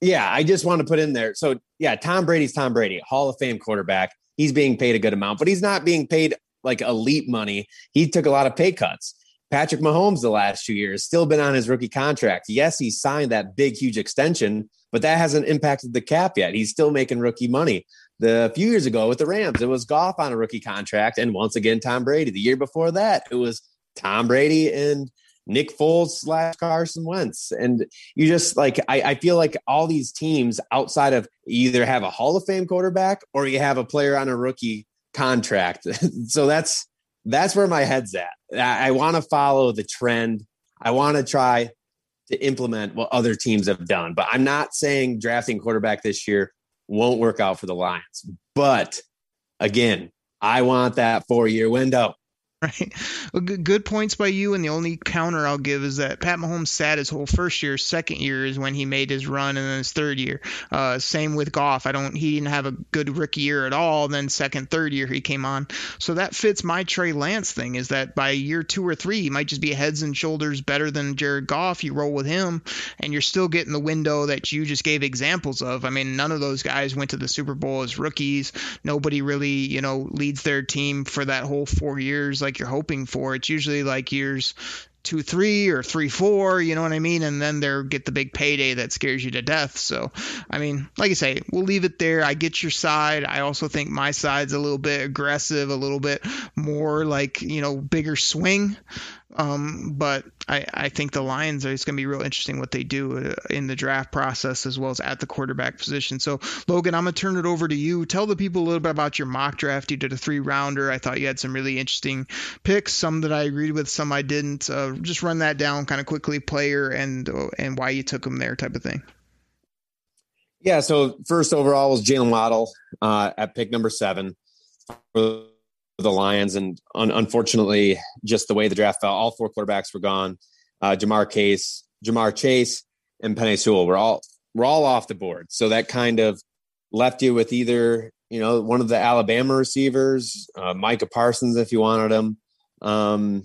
Yeah, I just want to put in there. So yeah, Tom Brady's Tom Brady, Hall of Fame quarterback. He's being paid a good amount, but he's not being paid like elite money. He took a lot of pay cuts. Patrick Mahomes the last two years still been on his rookie contract. Yes, he signed that big huge extension, but that hasn't impacted the cap yet. He's still making rookie money. The few years ago with the Rams, it was Goff on a rookie contract, and once again Tom Brady. The year before that, it was Tom Brady and Nick Foles slash Carson Wentz. And you just like I, I feel like all these teams outside of either have a Hall of Fame quarterback or you have a player on a rookie contract. so that's that's where my head's at. I, I want to follow the trend. I want to try to implement what other teams have done. But I'm not saying drafting quarterback this year won't work out for the Lions. But again, I want that four year window. Right. Well, good, good points by you. And the only counter I'll give is that Pat Mahomes sat his whole first year. Second year is when he made his run, and then his third year. Uh, same with Goff. I don't. He didn't have a good rookie year at all. Then second, third year he came on. So that fits my Trey Lance thing. Is that by year two or three, he might just be heads and shoulders better than Jared Goff. You roll with him, and you're still getting the window that you just gave examples of. I mean, none of those guys went to the Super Bowl as rookies. Nobody really, you know, leads their team for that whole four years like you're hoping for. It's usually like years two three or three four you know what i mean? And then they're get the big payday that scares you to death. So i mean like i say we'll leave it there. I get your side. I also think my side's a little bit aggressive a little bit more like you know bigger swing um, but I, I think the Lions are it's going to be real interesting what they do uh, in the draft process as well as at the quarterback position. So Logan, I'm going to turn it over to you. Tell the people a little bit about your mock draft. You did a three rounder. I thought you had some really interesting picks, some that I agreed with, some I didn't. Uh, just run that down kind of quickly, player and uh, and why you took them there, type of thing. Yeah. So first overall was Jaylen Waddle uh, at pick number seven the Lions, and un- unfortunately, just the way the draft fell, all four quarterbacks were gone. Uh, Ja'Marr Case, Ja'Marr Chase, and Penei Sewell were all were all off the board. So that kind of left you with either you know one of the Alabama receivers, uh, Micah Parsons, if you wanted him. Um,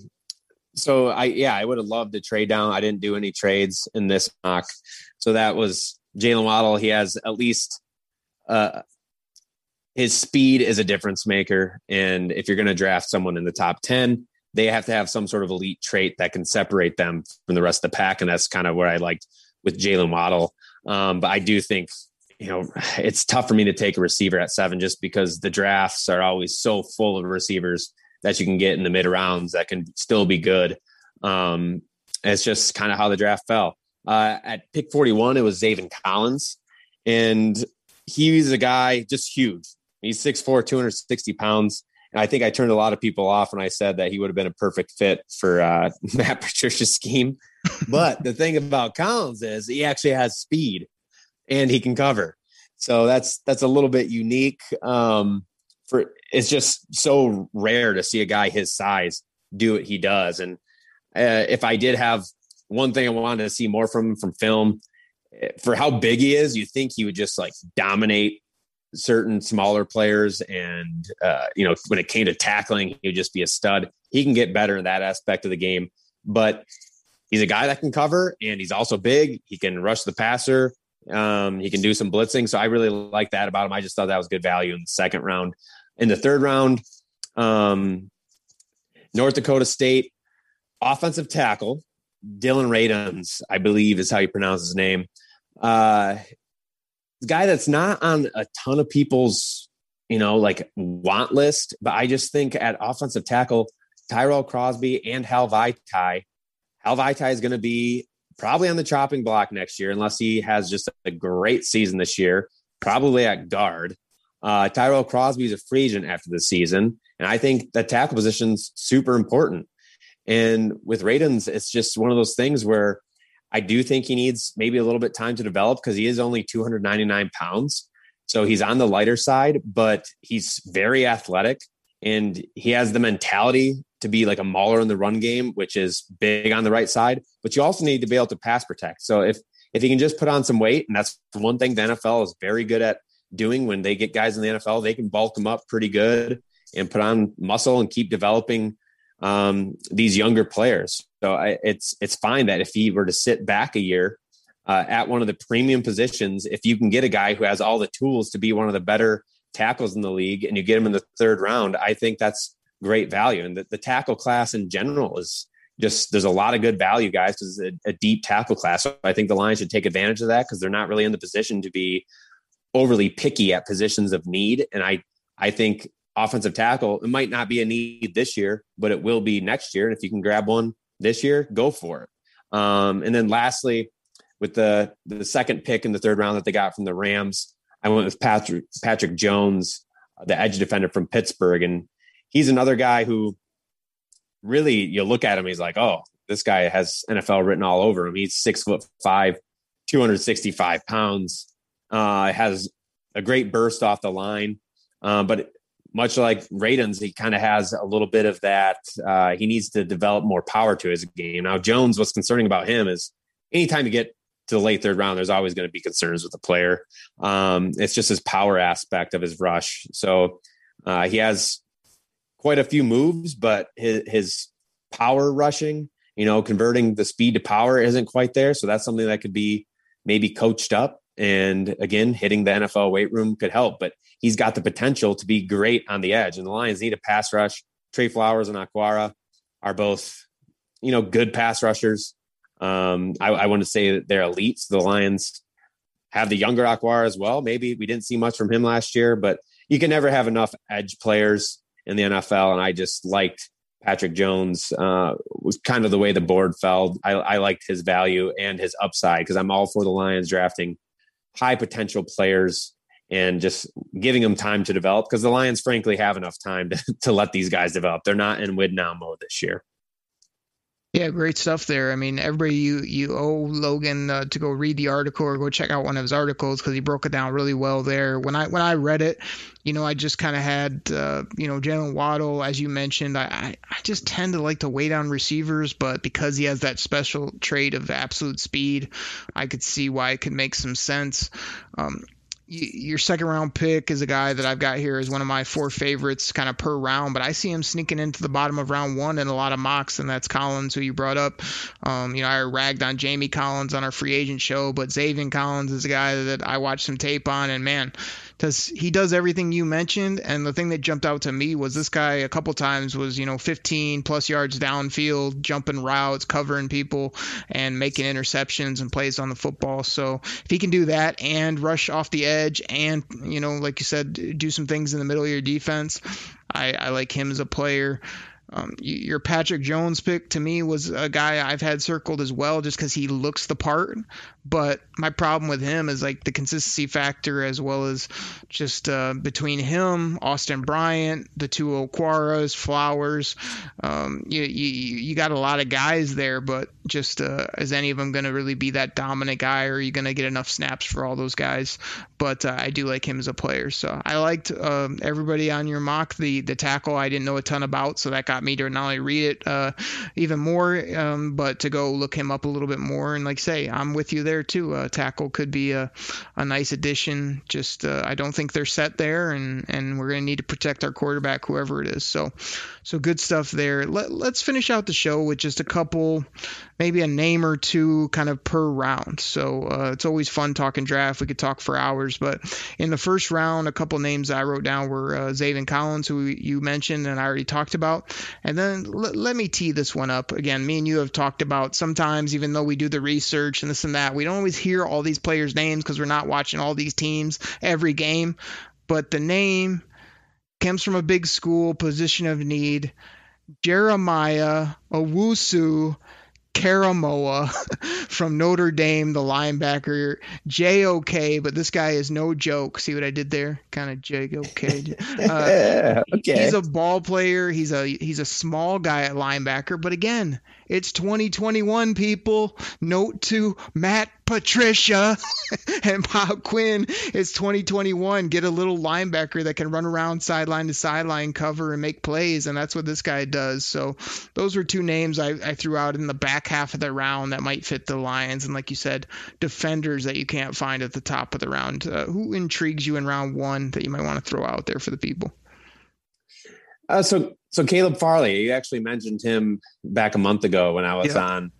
so I yeah, I would have loved to trade down. I didn't do any trades in this mock, so that was Jaylen Waddle. He has at least uh, his speed is a difference maker, and if you're going to draft someone in the top ten, they have to have some sort of elite trait that can separate them from the rest of the pack, and that's kind of where I liked with Jaylen Waddle. Um, but I do think you know it's tough for me to take a receiver at seven just because the drafts are always so full of receivers that you can get in the mid rounds that can still be good. Um, it's just kind of how the draft fell. Uh, at pick 41, it was Zaven Collins. And he's a guy just huge, He's 6'4", 260 pounds. And I think I turned a lot of people off when I said that he would have been a perfect fit for uh, Matt Patricia's scheme. But the thing about Collins is he actually has speed and he can cover. So that's that's a little bit unique. Um, for it's just so rare to see a guy his size do what he does. And uh, if I did have one thing I wanted to see more from him from film, eh, for how big he is, you think he would just like dominate certain smaller players. And uh, you know, when it came to tackling, he would just be a stud. He can get better in that aspect of the game, but he's a guy that can cover, and he's also big. He can rush the passer. Um, he can do some blitzing. So I really like that about him. I just thought that was good value in the second round. In the third round, um, North Dakota State offensive tackle Dillon Radunz, I believe is how you pronounce his name. Uh, guy that's not on a ton of people's, you know, like want list, but I just think at offensive tackle, Tyrell Crosby and Hal Vaitai. Hal Vaitai is going to be probably on the chopping block next year, unless he has just a great season this year, probably at guard. Uh, Tyrell Crosby is a free agent after the season. And I think the tackle position's super important. And with Radunz, it's just one of those things where I do think he needs maybe a little bit time to develop because he is only 299 pounds. So he's on the lighter side, but he's very athletic and he has the mentality to be like a mauler in the run game, which is big on the right side. But you also need to be able to pass protect. So if if he can just put on some weight, and that's one thing the NFL is very good at doing when they get guys in the NFL, they can bulk them up pretty good and put on muscle and keep developing um, these younger players. So I, it's it's fine that if he were to sit back a year uh, at one of the premium positions, if you can get a guy who has all the tools to be one of the better tackles in the league, and you get him in the third round, I think that's great value. And the, the tackle class in general is just there's a lot of good value, guys, because it's a, a deep tackle class. So I think the Lions should take advantage of that because they're not really in the position to be overly picky at positions of need. And I I think offensive tackle, it might not be a need this year, but it will be next year. And if you can grab one this year, go for it. Um, and then lastly, with the the second pick in the third round that they got from the Rams, I went with Patrick Patrick Jones, the edge defender from Pittsburgh, and he's another guy who really you look at him, he's like, oh, this guy has NFL written all over him. He's six foot five, 265 pounds, uh, has a great burst off the line. Uh, but much like Radunz, he kind of has a little bit of that. Uh, he needs to develop more power to his game. Now, Jones, what's concerning about him is anytime you get to the late third round, there's always going to be concerns with the player. Um, it's just his power aspect of his rush. So uh, he has quite a few moves, but his, his power rushing, you know, converting the speed to power isn't quite there. So that's something that could be maybe coached up. And again, hitting the NFL weight room could help, but he's got the potential to be great on the edge. And the Lions need a pass rush. Trey Flowers and Okwara are both, you know, good pass rushers. Um, I, I want to say that they're elites. The Lions have the younger Okwara as well. Maybe we didn't see much from him last year, but you can never have enough edge players in the NFL. And I just liked Patrick Jones uh, was kind of the way the board fell. I, I liked his value and his upside because I'm all for the Lions drafting high potential players and just giving them time to develop because the Lions, frankly, have enough time to, to let these guys develop. They're not in win now mode this year. Yeah, great stuff there. I mean, everybody you you owe Logan uh, to go read the article or go check out one of his articles because he broke it down really well there. When I when I read it, you know, I just kind of had uh, you know Jaylen Waddle as you mentioned. I I just tend to like to wait on receivers, but because he has that special trait of absolute speed, I could see why it could make some sense. Um, your second round pick is a guy that I've got here as one of my four favorites kind of per round, but I see him sneaking into the bottom of round one in a lot of mocks, and that's Collins, who you brought up. Um, you know, I ragged on Jamie Collins on our free agent show, but Zaven Collins is a guy that I watched some tape on, and man, because he does everything you mentioned. And the thing that jumped out to me was this guy a couple times was, you know, 15 plus yards downfield, jumping routes, covering people, and making interceptions and plays on the football. So if he can do that and rush off the edge and, you know, like you said, do some things in the middle of your defense, I, I like him as a player. Um, your Patrick Jones pick to me was a guy I've had circled as well, just because he looks the part. But my problem with him is like the consistency factor, as well as just uh, between him, Austin Bryant, the two Okwaras, Flowers. Um, you, you you got a lot of guys there, but just uh, is any of them going to really be that dominant guy, or are you going to get enough snaps for all those guys? But uh, I do like him as a player, so I liked um, everybody on your mock. The the tackle I didn't know a ton about, so that got me to not only read it uh, even more, um, but to go look him up a little bit more. And like say, I'm with you there too. Uh, tackle could be a, a nice addition. Just uh, I don't think they're set there, and and we're going to need to protect our quarterback, whoever it is. So so good stuff there. Let, let's finish out the show with just a couple maybe a name or two kind of per round. So uh, it's always fun talking draft. We could talk for hours, but in the first round, a couple names I wrote down were uh, Collins, who you mentioned and I already talked about. And then l- let me tee this one up again. Me and you have talked about sometimes, even though we do the research and this and that, we don't always hear all these players' names because we're not watching all these teams every game. But the name comes from a big school, position of need. Jeremiah Owusu Karamoa from Notre Dame, the linebacker. JOK, but this guy is no joke. See what I did there? Kind of JOK. Uh, okay. He's a ball player. He's a he's a small guy at linebacker, but again, it's 2021, people. Note to Matt Patricia and Bob Quinn. It's 2021. Get a little linebacker that can run around sideline to sideline, cover, and make plays. And that's what this guy does. So those were two names I, I threw out in the back half of the round that might fit the Lions. And like you said, defenders that you can't find at the top of the round. Uh, who intrigues you in round one that you might want to throw out there for the people? Uh, so so Caleb Farley, you actually mentioned him back a month ago when I was yeah. on.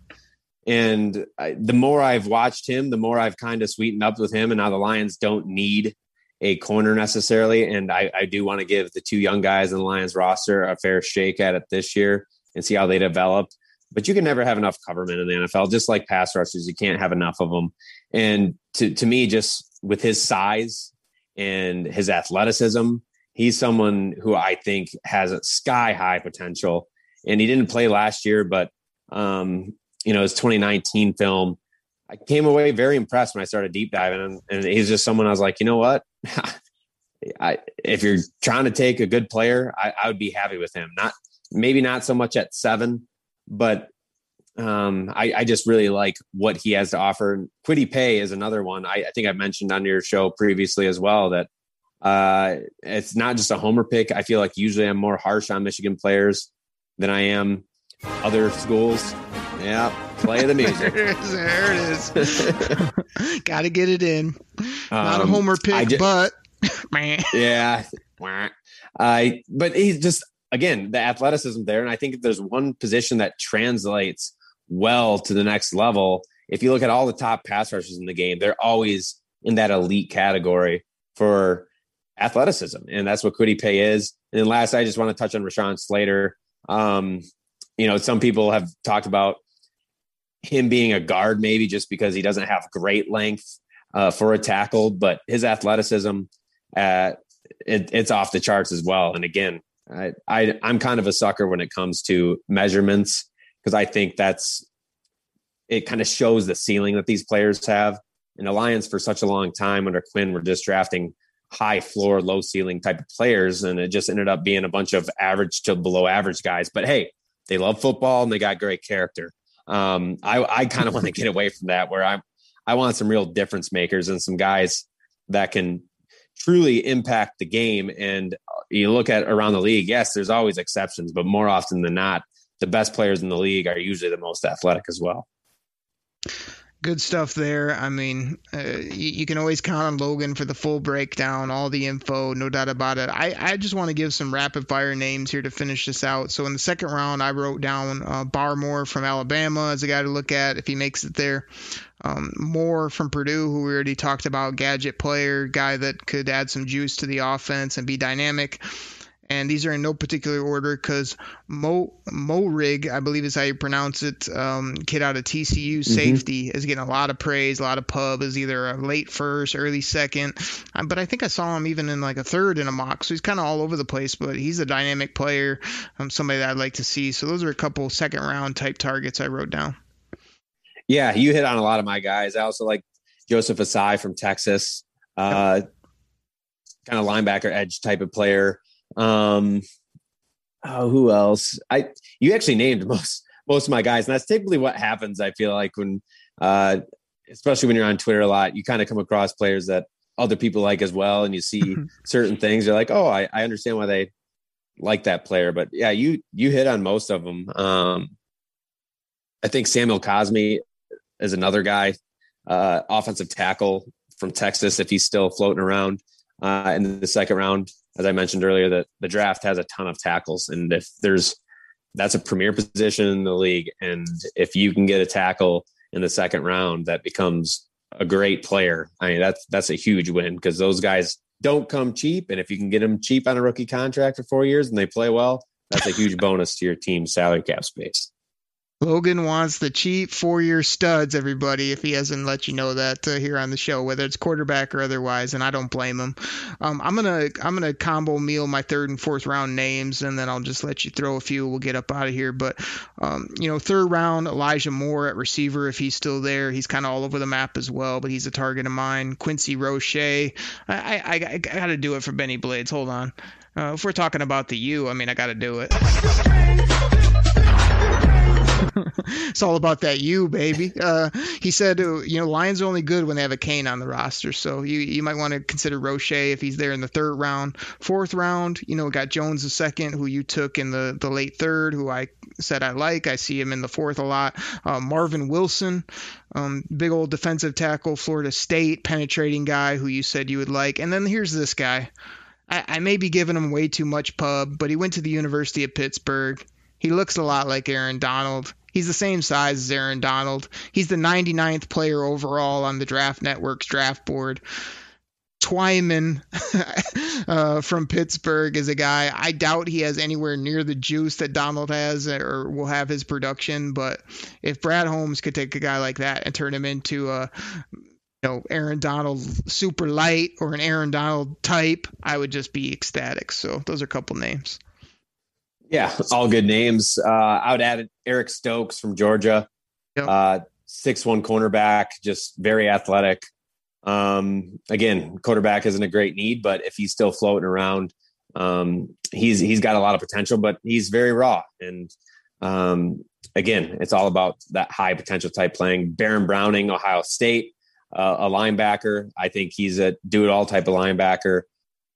And I, the more I've watched him, the more I've kind of sweetened up with him. And now the Lions don't need a corner necessarily. And I, I do want to give the two young guys in the Lions roster a fair shake at it this year and see how they develop. But you can never have enough covermen in the NFL, just like pass rushers. You can't have enough of them. And to, to me, just with his size and his athleticism, he's someone who I think has a sky high potential. And he didn't play last year, but um, you know, his 2019 film, I came away very impressed when I started deep diving, and, and he's just someone I was like, you know what, I, if you're trying to take a good player, I, I, would be happy with him. Not maybe not so much at seven, but um, I, I, just really like what he has to offer. Kwity Paye is another one. I, I think I mentioned on your show previously as well that uh, it's not just a homer pick. I feel like usually I'm more harsh on Michigan players than I am other schools. Yeah, play the music. there it is. Got to get it in. Not um, a homer pick, just, but yeah. I but he's just again the athleticism there, and I think if there's one position that translates well to the next level, if you look at all the top pass rushers in the game, they're always in that elite category for athleticism, and that's what Kwity Paye is. And then last, I just want to touch on Rashawn Slater. Um, you know, some people have talked about him being a guard, maybe just because he doesn't have great length uh, for a tackle, but his athleticism, uh, it, it's off the charts as well. And again, I, I I'm kind of a sucker when it comes to measurements because I think that's it kind of shows the ceiling that these players have. And the Lions for such a long time under Quinn were just drafting high floor, low ceiling type of players. And it just ended up being a bunch of average to below average guys. But hey, they love football and they got great character. Um, I, I kind of want to get away from that where I'm, I want some real difference makers and some guys that can truly impact the game. And you look at around the league, yes, there's always exceptions, but more often than not, the best players in the league are usually the most athletic as well good stuff there. I mean, uh, you, you, can always count on Logan for the full breakdown, all the info, no doubt about it. I, I just want to give some rapid fire names here to finish this out. So in the second round, I wrote down uh, Barmore from Alabama as a guy to look at if he makes it there. Um, Moore from Purdue, who we already talked about, gadget player, guy that could add some juice to the offense and be dynamic. And these are in no particular order because Mo Moehrig, I believe is how you pronounce it, um, kid out of TCU Mm-hmm. safety, is getting a lot of praise, a lot of pub, is either a late first, early second, um, but I think I saw him even in like a third in a mock, so he's kind of all over the place, but he's a dynamic player, um, somebody that I'd like to see. So those are a couple second round type targets I wrote down. Yeah, you hit on a lot of my guys. I also like Joseph Ossai from Texas, uh, kind of linebacker edge type of player. Um, oh, who else? I you actually named most most of my guys, and that's typically what happens. I feel like when, uh, especially when you're on Twitter a lot, you kind of come across players that other people like as well, and you see certain things. You're like, oh, I, I understand why they like that player. But yeah, you you hit on most of them. Um, I think Samuel Cosmi is another guy, uh, offensive tackle from Texas. If he's still floating around uh, in the second round, as I mentioned earlier, that the draft has a ton of tackles, and if there's that's a premier position in the league, and if you can get a tackle in the second round, that becomes a great player. I mean, that's that's a huge win because those guys don't come cheap, and if you can get them cheap on a rookie contract for four years and they play well, that's a huge bonus to your team's salary cap space. Logan wants the cheap four-year studs, everybody. If he hasn't let you know that uh, here on the show, whether it's quarterback or otherwise, and I don't blame him. Um, I'm gonna I'm gonna combo meal my third and fourth round names, and then I'll just let you throw a few. We'll get up out of here. But um, you know, third round Elijah Moore at receiver, if he's still there, he's kind of all over the map as well. But he's a target of mine. Quincy Roche, I I, I, I got to do it for Bennie Blades. Hold on. Uh, if we're talking about the U, I mean, I got to do it. it's all about that you, baby. Uh, he said, uh, you know, Lions are only good when they have a Cane on the roster. So you you might want to consider Roche if he's there in the third round. Fourth round, you know, got Jones the second, who you took in the, the late third, who I said I like. I see him in the fourth a lot. Uh, Marvin Wilson, um, big old defensive tackle, Florida State, penetrating guy who you said you would like. And then here's this guy. I, I may be giving him way too much pub, but he went to the University of Pittsburgh. He looks a lot like Aaron Donald. He's the same size as Aaron Donald. He's the 99th player overall on the Draft Network's draft board. Twyman uh, from Pittsburgh is a guy. I doubt he has anywhere near the juice that Donald has or will have his production. But if Brad Holmes could take a guy like that and turn him into a you know Aaron Donald super light or an Aaron Donald type, I would just be ecstatic. So those are a couple names. Yeah, all good names. Uh, I would add Eric Stokes from Georgia, Yep. uh, six one cornerback, just very athletic. Um, again, quarterback isn't a great need, but if he's still floating around, um, he's he's got a lot of potential. But he's very raw, and um, again, it's all about that high potential type playing. Baron Browning, Ohio State, uh, a linebacker. I think he's a do it all type of linebacker.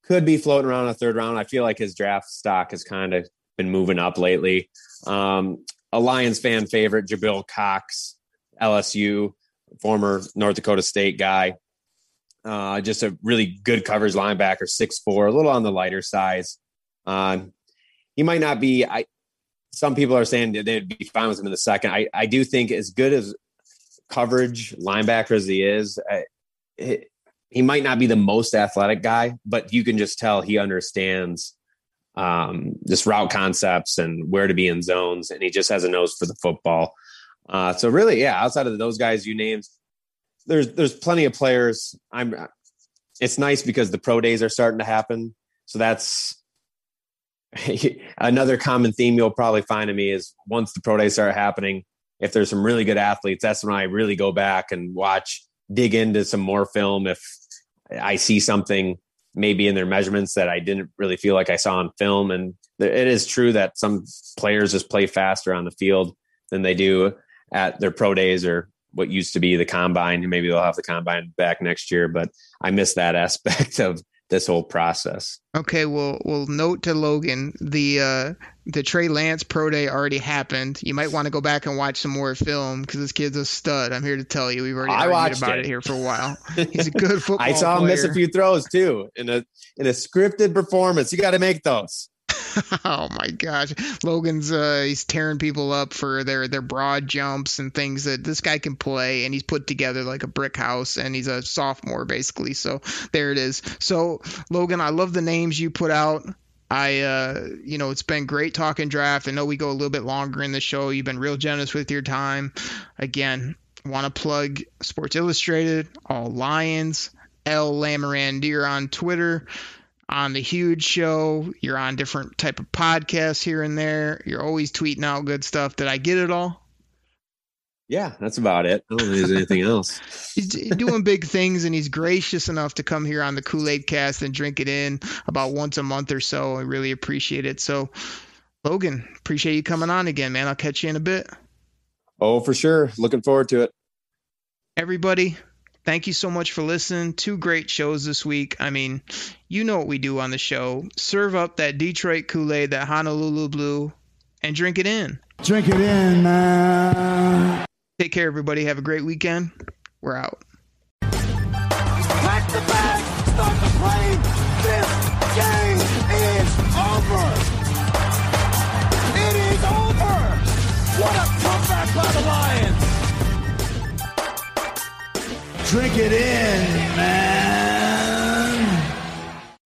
Could be floating around a third round. I feel like his draft stock has kind of been moving up lately. Um, a Lions fan favorite, Jabril Cox, LSU, former North Dakota State guy. Uh, just a really good coverage linebacker, six four, a little on the lighter size. Um, he might not be. I some people are saying that they'd be fine with him in the second. I, I do think as good as coverage linebacker as he is, I, he, he might not be the most athletic guy, but you can just tell he understands um, just route concepts and where to be in zones, and he just has a nose for the football. Uh, so really, yeah, outside of those guys you named, there's there's plenty of players. I'm. It's nice because the pro days are starting to happen, so that's another common theme you'll probably find in me is once the pro days start happening, if there's some really good athletes, that's when I really go back and watch, dig into some more film. If I see something maybe in their measurements that I didn't really feel like I saw on film. And it is true that some players just play faster on the field than they do at their pro days or what used to be the combine. Maybe they'll have the combine back next year, but I miss that aspect of this whole process. Okay, well, well, note to Logan, the uh, the Trey Lance pro day already happened. You might want to go back and watch some more film because this kid's a stud. I'm here to tell you, we've already I watched about it. it. here for a while. He's a good football. I saw him miss a few throws too in a in a scripted performance. You got to make those. oh my gosh, Logan's uh, he's tearing people up for their their broad jumps and things that this guy can play, and he's put together like a brick house, and he's a sophomore basically. So there it is. So Logan, I love the names you put out. I, uh, you know, it's been great talking draft. I know we go a little bit longer in the show. You've been real generous with your time. Again, want to plug Sports Illustrated, All Lions, L Lamorandier on Twitter, on the Huge Show. You're on different type of podcasts here and there. You're always tweeting out good stuff. Did I get it all? Yeah, that's about it. I don't think there's anything else. he's doing big things and he's gracious enough to come here on the Kool-Aid cast and drink it in about once a month or so. I really appreciate it. So Logan, appreciate you coming on again, man. I'll catch you in a bit. Oh, for sure. Looking forward to it. Everybody, thank you so much for listening. Two great shows this week. I mean, you know what we do on the show. Serve up that Detroit Kool-Aid, that Honolulu Blue, and drink it in. Drink it in, man. Take care, everybody. Have a great weekend. We're out. Pack the bag, start the plane. This game is over. It is over. What a comeback by the Lions. Drink it in, man.